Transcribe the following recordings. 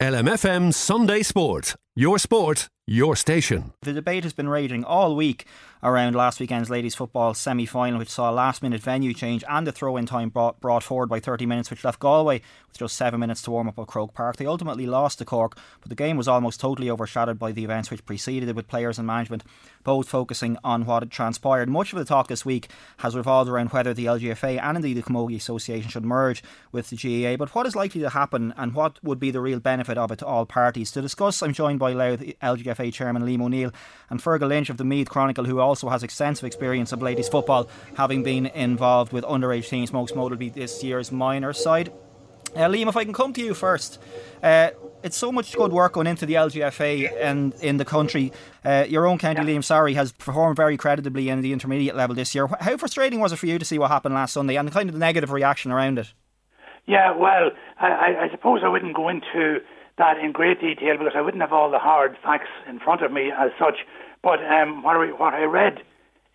LMFM Sunday Sport. Your sport, your station. The debate has been raging all week around last weekend's ladies football semi final, which saw a last minute venue change and the throw in time brought, brought forward by 30 minutes, which left Galway with just seven minutes to warm up at Croke Park. They ultimately lost to Cork, but the game was almost totally overshadowed by the events which preceded it, with players and management both focusing on what had transpired. Much of the talk this week has revolved around whether the LGFA and indeed the Camogie Association should merge with the GAA, but what is likely to happen and what would be the real benefit of it to all parties? To discuss, I'm joined by Louth LGFA Chairman Liam O'Neill and Fergal Lynch of the Meath Chronicle, who also has extensive experience of ladies football, having been involved with underage teams, most notably this year's minor side. Uh, Liam, if I can come to you first, uh, it's so much good work going into the LGFA and in the country. Uh, your own county, Liam Sorry, has performed very creditably in the intermediate level this year. How frustrating was it for you to see what happened last Sunday and the kind of the negative reaction around it? Yeah, well, I, I suppose I wouldn't go into that in great detail because I wouldn't have all the hard facts in front of me as such. But um, what, I, what I read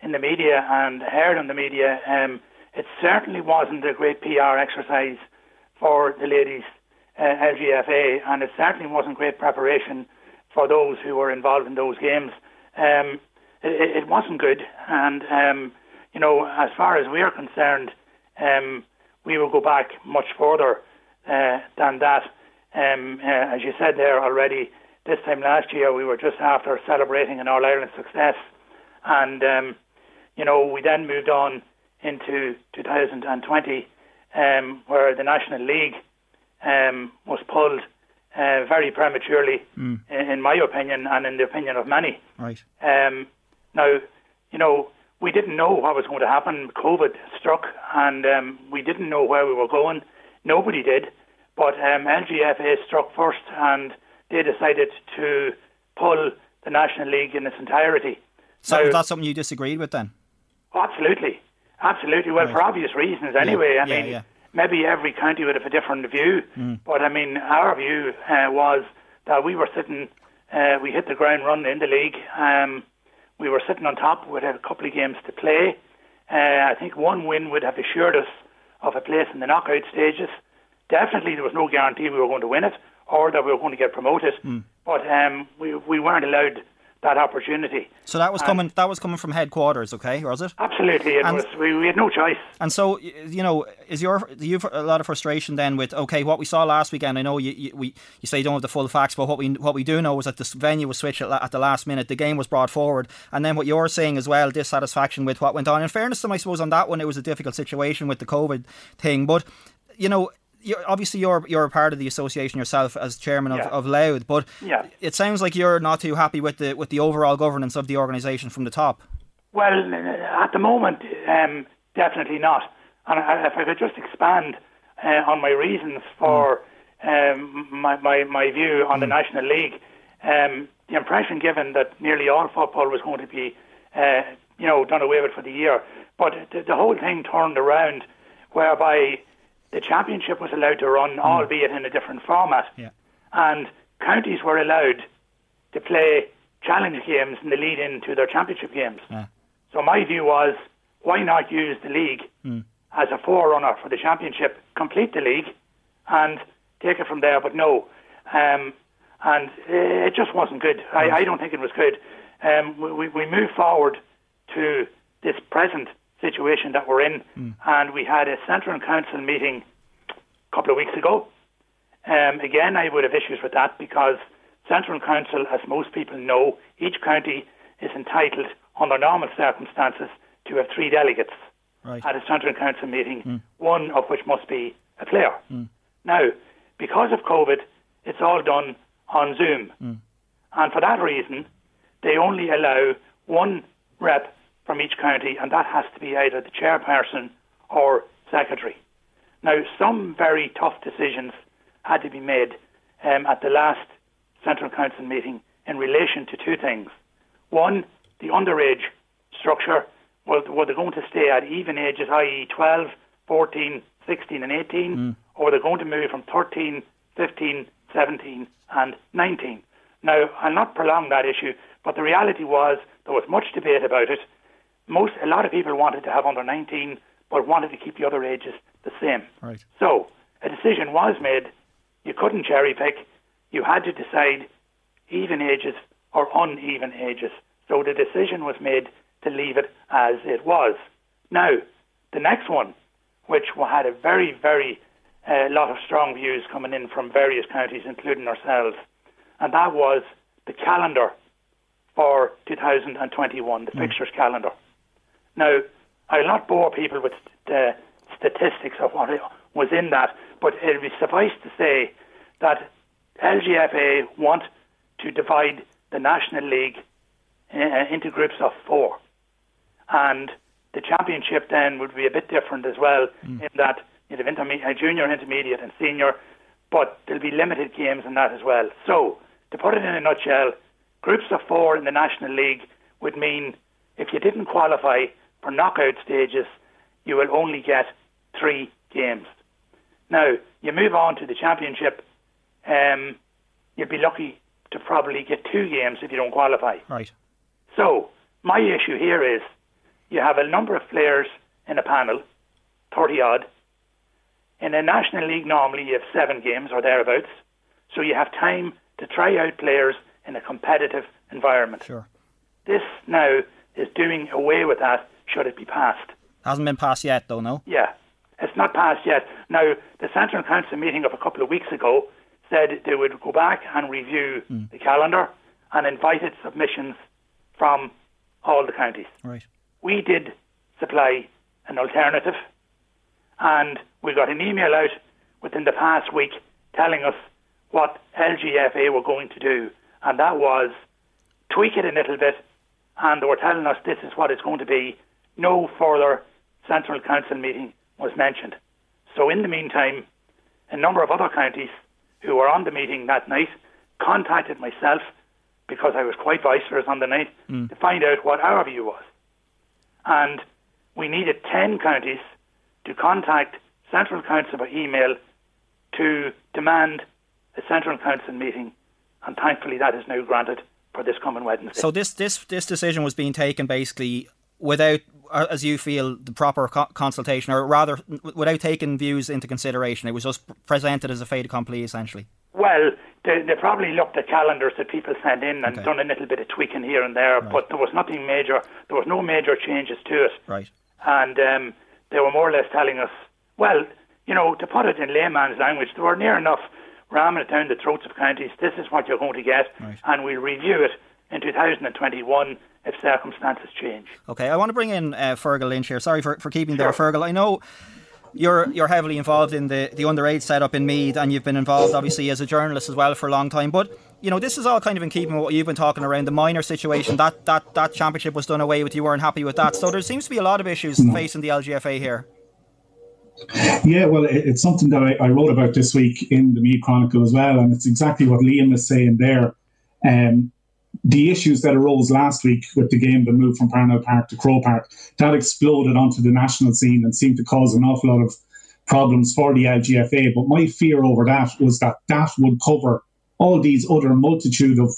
in the media and heard on the media, um, it certainly wasn't a great PR exercise for the ladies uh, LGFA, and it certainly wasn't great preparation for those who were involved in those games. Um, it, it, wasn't good, and um, you know, as far as we are concerned, um, we will go back much further uh, than that. Um, uh, as you said there already, this time last year we were just after celebrating an All Ireland success, and um, you know we then moved on into 2020, um, where the National League um, was pulled uh, very prematurely, mm. in, in, my opinion, and in the opinion of many. Right. Um, now, you know, we didn't know what was going to happen. COVID struck, and um, we didn't know where we were going. Nobody did. But um, LGFA struck first, and they decided to pull the National League in its entirety. So now, that's something you disagreed with then? Absolutely, absolutely. Well, right. for obvious reasons, anyway. Yeah. I yeah, mean, yeah. maybe every county would have a different view, mm. but I mean, our view uh, was that we were sitting, uh, we hit the ground running in the league. Um, we were sitting on top with had a couple of games to play. Uh, I think one win would have assured us of a place in the knockout stages definitely there was no guarantee we were going to win it or that we were going to get promoted. Mm. But um, we we weren't allowed that opportunity. So that was and coming. That was coming from headquarters, okay? Was it? Absolutely, it and was. We, we had no choice. And so, you know, is your you've a lot of frustration then with okay, what we saw last weekend? I know you you, we, you say you don't have the full facts, but what we what we do know is that the venue was switched at, at the last minute. The game was brought forward, and then what you're saying as well, dissatisfaction with what went on. In fairness to them, I suppose on that one, it was a difficult situation with the COVID thing, but you know you're, obviously you're you're a part of the association yourself as chairman of, yeah. of Louth, but yeah. it sounds like you're not too happy with the with the overall governance of the organisation from the top. Well, at the moment, um, definitely not. And if I could just expand uh, on my reasons for mm. um, my, my my view on mm. the National League, um, the impression given that nearly all football was going to be, uh, you know, done away with for the year, but the, the whole thing turned around, whereby the championship was allowed to run, mm. albeit in a different format. Yeah. And counties were allowed to play challenge games in the lead in to their championship games. Yeah. So my view was, why not use the league mm. as a forerunner for the championship, complete the league, and take it from there? But no, um, and it just wasn't good. I, I, don't think it was good. Um, we, we moved forward to this present situation that we're in, mm. and we had a central council meeting. a couple of weeks ago. Um, again, I would have issues with that because Central Council, as most people know, each county is entitled, under normal circumstances, to have three delegates right. at a Central Council meeting, mm. one of which must be a player. Mm. Now, because of COVID, it's all done on Zoom. Mm. And for that reason, they only allow one rep from each county, and that has to be either the chairperson or secretary. Now, some very tough decisions had to be made um, at the last Central Council meeting in relation to two things. One, the underage structure. Well, were they going to stay at even ages, i.e., 12, 14, 16, and 18, mm. or were they going to move from 13, 15, 17, and 19? Now, I'll not prolong that issue, but the reality was there was much debate about it. Most, a lot of people wanted to have under 19, but wanted to keep the other ages the same. Right. So a decision was made. You couldn't cherry pick. You had to decide even ages or uneven ages. So the decision was made to leave it as it was. Now, the next one, which had a very, very uh, lot of strong views coming in from various counties, including ourselves, and that was the calendar for 2021, the mm. fixtures calendar. Now, I'll not bore people with the statistics of what was in that, but it be suffice to say that LGFA want to divide the National League uh, into groups of four. And the championship then would be a bit different as well, mm. in that you have interme- uh, junior, intermediate, and senior, but there'll be limited games in that as well. So, to put it in a nutshell, groups of four in the National League would mean if you didn't qualify for knockout stages, you will only get three games. Now, you move on to the championship, um, you'd be lucky to probably get two games if you don't qualify. Right. So, my issue here is you have a number of players in a panel, 30 odd. In a National League, normally you have seven games or thereabouts. So you have time to try out players in a competitive environment. Sure. This now is doing away with that should it be passed. Hasn't been passed yet, though, no? Yeah, it's not passed yet. Now, the Central Council meeting of a couple of weeks ago said they would go back and review mm. the calendar and invited submissions from all the counties. Right. We did supply an alternative, and we got an email out within the past week telling us what LGFA were going to do, and that was tweak it a little bit, and they were telling us this is what it's going to be. No further Central Council meeting was mentioned. So, in the meantime, a number of other counties who were on the meeting that night contacted myself because I was quite boisterous on the night mm. to find out what our view was. And we needed 10 counties to contact Central Council by email to demand a Central Council meeting, and thankfully that is now granted for this coming Wednesday. So this this this decision was being taken basically without, as you feel, the proper co- consultation, or rather, without taking views into consideration. It was just presented as a fait accompli, essentially. Well, they, they probably looked at calendars that people sent in and okay. done a little bit of tweaking here and there, right. but there was nothing major. There was no major changes to it. Right. And um, they were more or less telling us, well, you know, to put it in layman's language, they were near enough ramming it down the throats of counties. This is what you're going to get, right. and we'll review it in 2021 if circumstances change. Okay, I want to bring in uh, Fergal Lynch here. Sorry for, for keeping sure. there, Fergal. I know you're you're heavily involved in the, the underage setup in Meath, and you've been involved obviously as a journalist as well for a long time. But you know, this is all kind of in keeping with what you've been talking around the minor situation. That that that championship was done away with. You weren't happy with that, so there seems to be a lot of issues no. facing the LGFA here. Yeah, well, it's something that I, I, wrote about this week in the Meath Chronicle as well, and it's exactly what Liam is saying there. Um, the issues that arose last week with the game that moved from Parnell Park to Croke Park, that exploded onto the national scene and seemed to cause an awful lot of problems for the LGFA. But my fear over that was that that would cover all these other multitude of,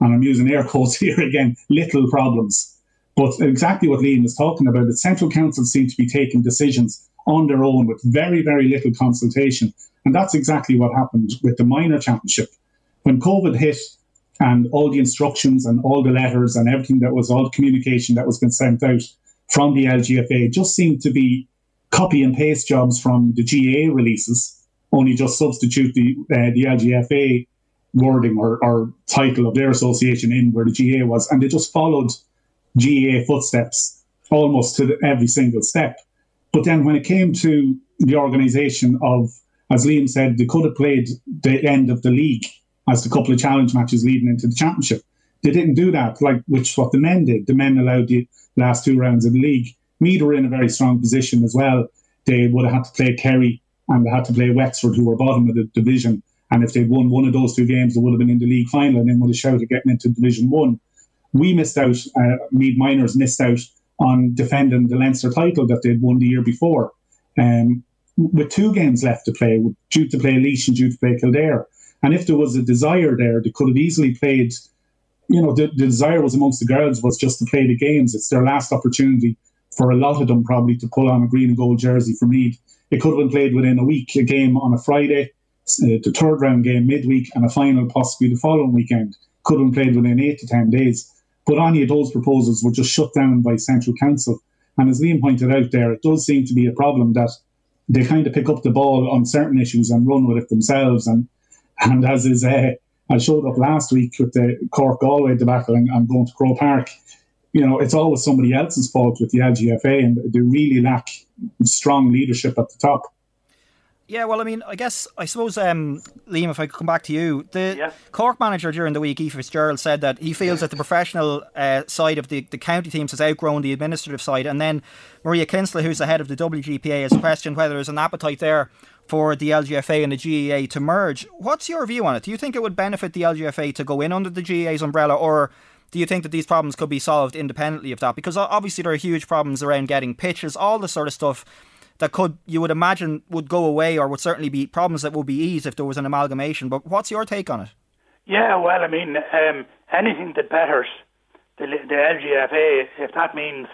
and I'm using air quotes here again, little problems. But exactly what Liam was talking about, the central council seem to be taking decisions on their own with very, very little consultation. And that's exactly what happened with the minor championship. When COVID hit, and all the instructions and all the letters and everything that was all the communication that was being sent out from the LGFA just seemed to be copy and paste jobs from the GA releases only just substitute the uh, the LGFA wording or, or title of their association in where the GA was, and they just followed GA footsteps almost to the, every single step. But then when it came to the organisation of, as Liam said, they could have played the end of the league as the couple of challenge matches leading into the championship. They didn't do that, like which is what the men did. The men allowed the last two rounds of the league. Meath were in a very strong position as well. They would have had to play Kerry and they had to play Wexford, who were bottom of the division. And if they'd won one of those two games, they would have been in the league final and then would have shouted getting into Division One. We missed out, uh, Meath Minors missed out on defending the Leinster title that they'd won the year before. Um, with two games left to play, due to play Laois and due to play Kildare. And if there was a desire there, they could have easily played. You know, the, the desire was amongst the girls was just to play the games. It's their last opportunity for a lot of them probably to pull on a green and gold jersey for Meath. It could have been played within a week, a game on a Friday, uh, the third round game midweek, and a final possibly the following weekend. Could have been played within eight to ten days. But any of those proposals were just shut down by Central Council. And as Liam pointed out there, it does seem to be a problem that they kind of pick up the ball on certain issues and run with it themselves. And and as is, uh, I showed up last week with the Cork Galway debacle and, I'm going to Croke Park. You know, it's always somebody else's fault with the LGFA, and they really lack strong leadership at the top. Yeah, well, I mean, I guess I suppose, um, Liam, if I could come back to you, the yeah. Cork manager during the week, Ephie Fitzgerald, said that he feels that the professional uh, side of the, the county teams has outgrown the administrative side, and then Maria Kinsella, who's the head of the WGPA, has questioned whether there's an appetite there for the LGFA and the GAA to merge. What's your view on it? Do you think it would benefit the LGFA to go in under the GAA's umbrella, or do you think that these problems could be solved independently of that? Because obviously there are huge problems around getting pitches, all the sort of stuff that could you would imagine would go away or would certainly be problems that would be eased if there was an amalgamation. But what's your take on it? Yeah, well, I mean, um, anything that betters the, the LGFA, if that means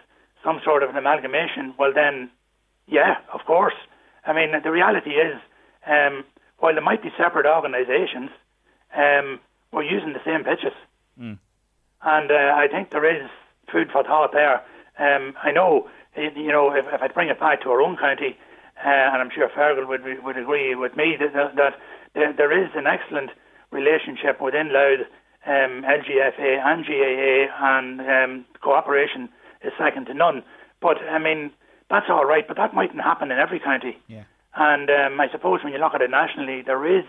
some sort of an amalgamation, well then, yeah, of course. I mean, the reality is, um, while there might be separate organisations, um, we're using the same pitches, mm. and uh, I think there is food for thought there. Um, I know you know, if, if I bring it back to our own county, uh, and I'm sure Fergal would would agree with me that, that, that there, there is an excellent relationship within Louth, um, LGFA and GAA, and um, cooperation is second to none. But I mean, that's all right, but that mightn't happen in every county. Yeah. And um, I suppose when you look at it nationally, there is,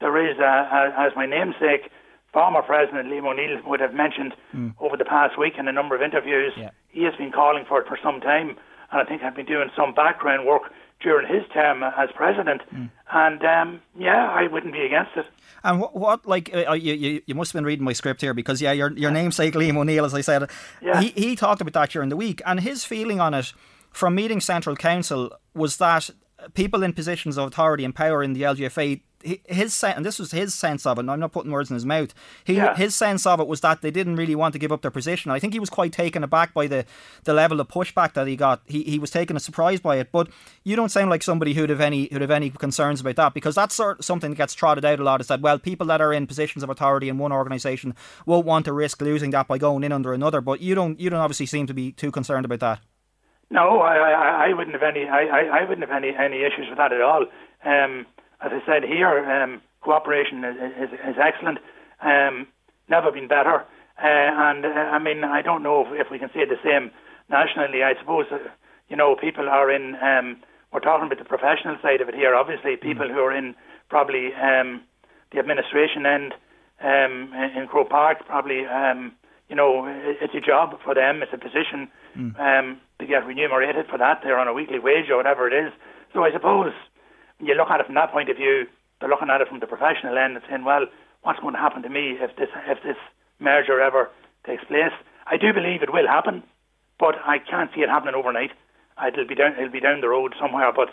there is, a, a, as my namesake, former President Liam O'Neill would have mentioned mm. over the past week in a number of interviews, yeah. he has been calling for it for some time, and I think I've been doing some background work during his term as president. Mm. And um, yeah, I wouldn't be against it. And what, what like, uh, uh, you, you, you must have been reading my script here because, yeah, your, your namesake, Liam O'Neill, as I said, yeah. he, he talked about that during the week. And his feeling on it from meeting Central Council was that people in positions of authority and power in the LGFA his sense, and this was his sense of it. And I'm not putting words in his mouth. He yeah. his sense of it was that they didn't really want to give up their position. I think he was quite taken aback by the, the level of pushback that he got. He he was taken a surprise by it. But you don't sound like somebody who'd have any who'd have any concerns about that because that's sort of something that gets trotted out a lot. Is that well, people that are in positions of authority in one organisation won't want to risk losing that by going in under another. But you don't you don't obviously seem to be too concerned about that. No, I, I, I wouldn't have any I, I, I wouldn't have any any issues with that at all. Um, as I said here, um, cooperation is, is, is excellent. Um, never been better. Uh, and uh, I mean, I don't know if, if, we can say the same nationally. I suppose, uh, you know, people are in, um, we're talking about the professional side of it here, obviously, people mm. who are in probably um, the administration end um, in Croke Park, probably, um, you know, it's a job for them, it's a position mm. To get remunerated for that. They're on a weekly wage or whatever it is. So I suppose you look at it from that point of view, they're looking at it from the professional end and saying, well, what's going to happen to me if this if this merger ever takes place? I do believe it will happen, but I can't see it happening overnight. It'll be down it'll be down the road somewhere, but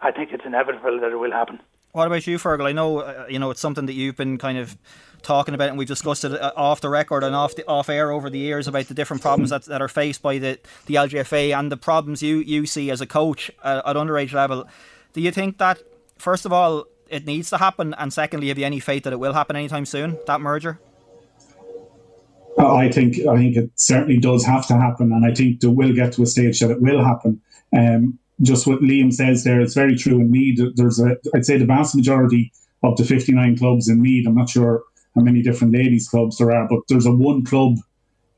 I think it's inevitable that it will happen. What about you, Fergal? I know uh, you know it's something that you've been kind of talking about, and we've discussed it uh, off the record and off the, off air over the years about the different problems that, that are faced by the the LGFA and the problems you you see as a coach uh, at underage level. Do you think that, first of all, it needs to happen, and secondly, have you any faith that it will happen anytime soon? That merger. Uh, I think I think it certainly does have to happen, and I think it will get to a stage that it will happen. Um, just what Liam says there, it's very true in Meath. There's a, I'd say the vast majority of the 59 clubs in Meath, I'm not sure how many different ladies clubs there are, but there's a one club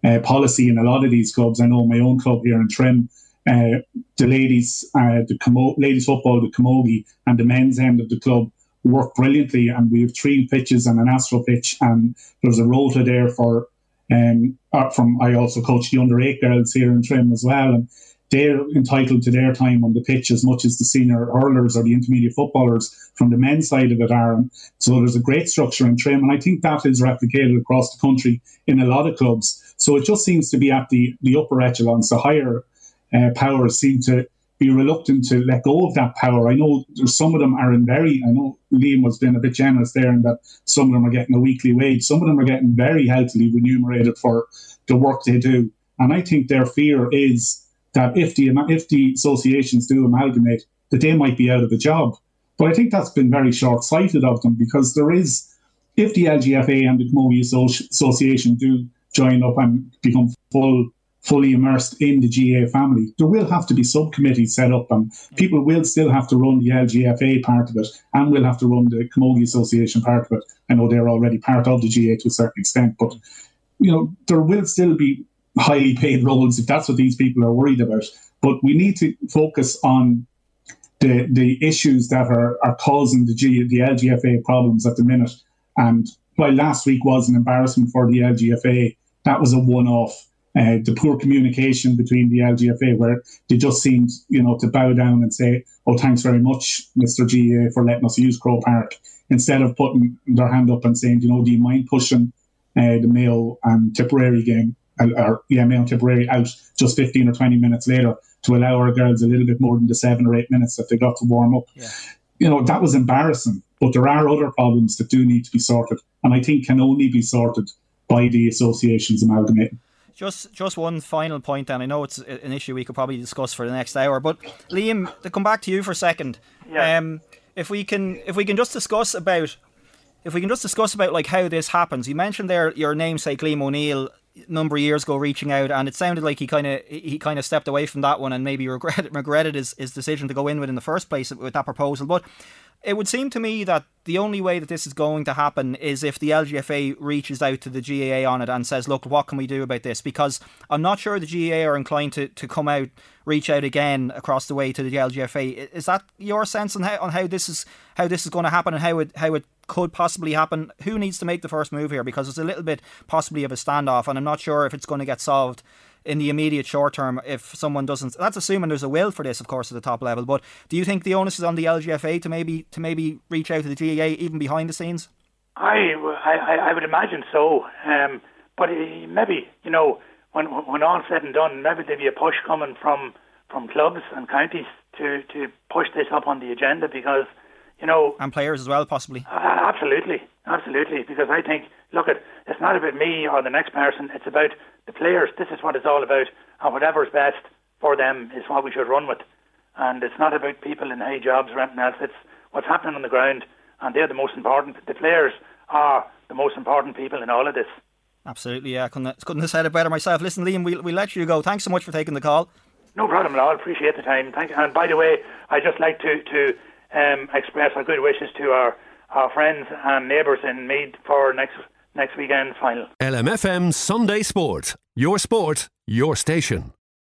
uh, policy in a lot of these clubs. I know my own club here in Trim, uh, the ladies, uh, the Como- ladies football, the Camogie, and the men's end of the club work brilliantly. And we have three pitches and an astro pitch, and there's a rota there for. Um, uh, from I also coach the under eight girls here in Trim as well, and they're entitled to their time on the pitch as much as the senior hurlers or the intermediate footballers from the men's side of it are. So there's a great structure in Trim, and I think that is replicated across the country in a lot of clubs. So it just seems to be at the, the upper echelons, the higher uh, powers seem to be reluctant to let go of that power. I know some of them are in very, I know Liam was being a bit generous there in that some of them are getting a weekly wage, some of them are getting very healthily remunerated for the work they do. And I think their fear is that if the if the associations do amalgamate, that they might be out of a job. But I think that's been very short sighted of them because there is, if the LGFA and the Camogie Association do join up and become full fully immersed in the GA family. There will have to be subcommittees set up, and people will still have to run the LGFA part of it, and will have to run the Camogie Association part of it. I know they're already part of the GA to a certain extent, but you know there will still be highly paid roles if that's what these people are worried about. But we need to focus on the the issues that are, are causing the G, the LGFA problems at the minute. And while last week was an embarrassment for the LGFA, that was a one off uh, the poor communication between the LGFA, where they just seemed, you know, to bow down and say, "Oh, thanks very much, Mr. GA, for letting us use Croke Park," instead of putting their hand up and saying, "You know, do you mind pushing uh, the Mayo and Tipperary game, or yeah, Mayo and Tipperary out just 15 or 20 minutes later to allow our girls a little bit more than the seven or eight minutes that they got to warm up?" Yeah. You know, that was embarrassing. But there are other problems that do need to be sorted, and I think can only be sorted by the associations amalgamating. Just just one final point, and I know it's an issue we could probably discuss for the next hour. But Liam, to come back to you for a second, yeah. um, if we can if we can just discuss about if we can just discuss about like how this happens. You mentioned there your namesake Liam O'Neill a number of years ago reaching out, and it sounded like he kind of he kind of stepped away from that one and maybe regretted regretted his, his decision to go in with in the first place with that proposal. But it would seem to me that the only way that this is going to happen is if the LGFA reaches out to the GAA on it and says, look, what can we do about this? Because I'm not sure the GAA are inclined to, to come out, reach out again across the way to the LGFA. Is that your sense on how, on how this is how this is going to happen and how it how it could possibly happen? Who needs to make the first move here? Because it's a little bit possibly of a standoff, and I'm not sure if it's going to get solved in the immediate short term if someone doesn't. That's assuming there's a will for this, of course, at the top level. But do you think the onus is on the LGFA to maybe to maybe reach out to the GAA even behind the scenes? I I, I would imagine so. Um, but maybe you know when when all said and done, maybe there'd be a push coming from from clubs and counties to to push this up on the agenda because you know and players as well possibly. Uh, absolutely, absolutely. Because I think look at it's not about me or the next person. It's about the players, this is what it's all about, and whatever's best for them is what we should run with. And it's not about people in high jobs or anything else. It's what's happening on the ground, and they're the most important. The players are the most important people in all of this. Absolutely, yeah. Couldn't, couldn't have said it better myself. Listen, Liam, we'll, we'll let you go. Thanks so much for taking the call. No problem at all. Appreciate the time. Thank you. And by the way, I'd just like to, to um, express our good wishes to our, our friends and neighbours in Meath for next next weekend's final. LMFM Sunday Sport. Your sport, your station.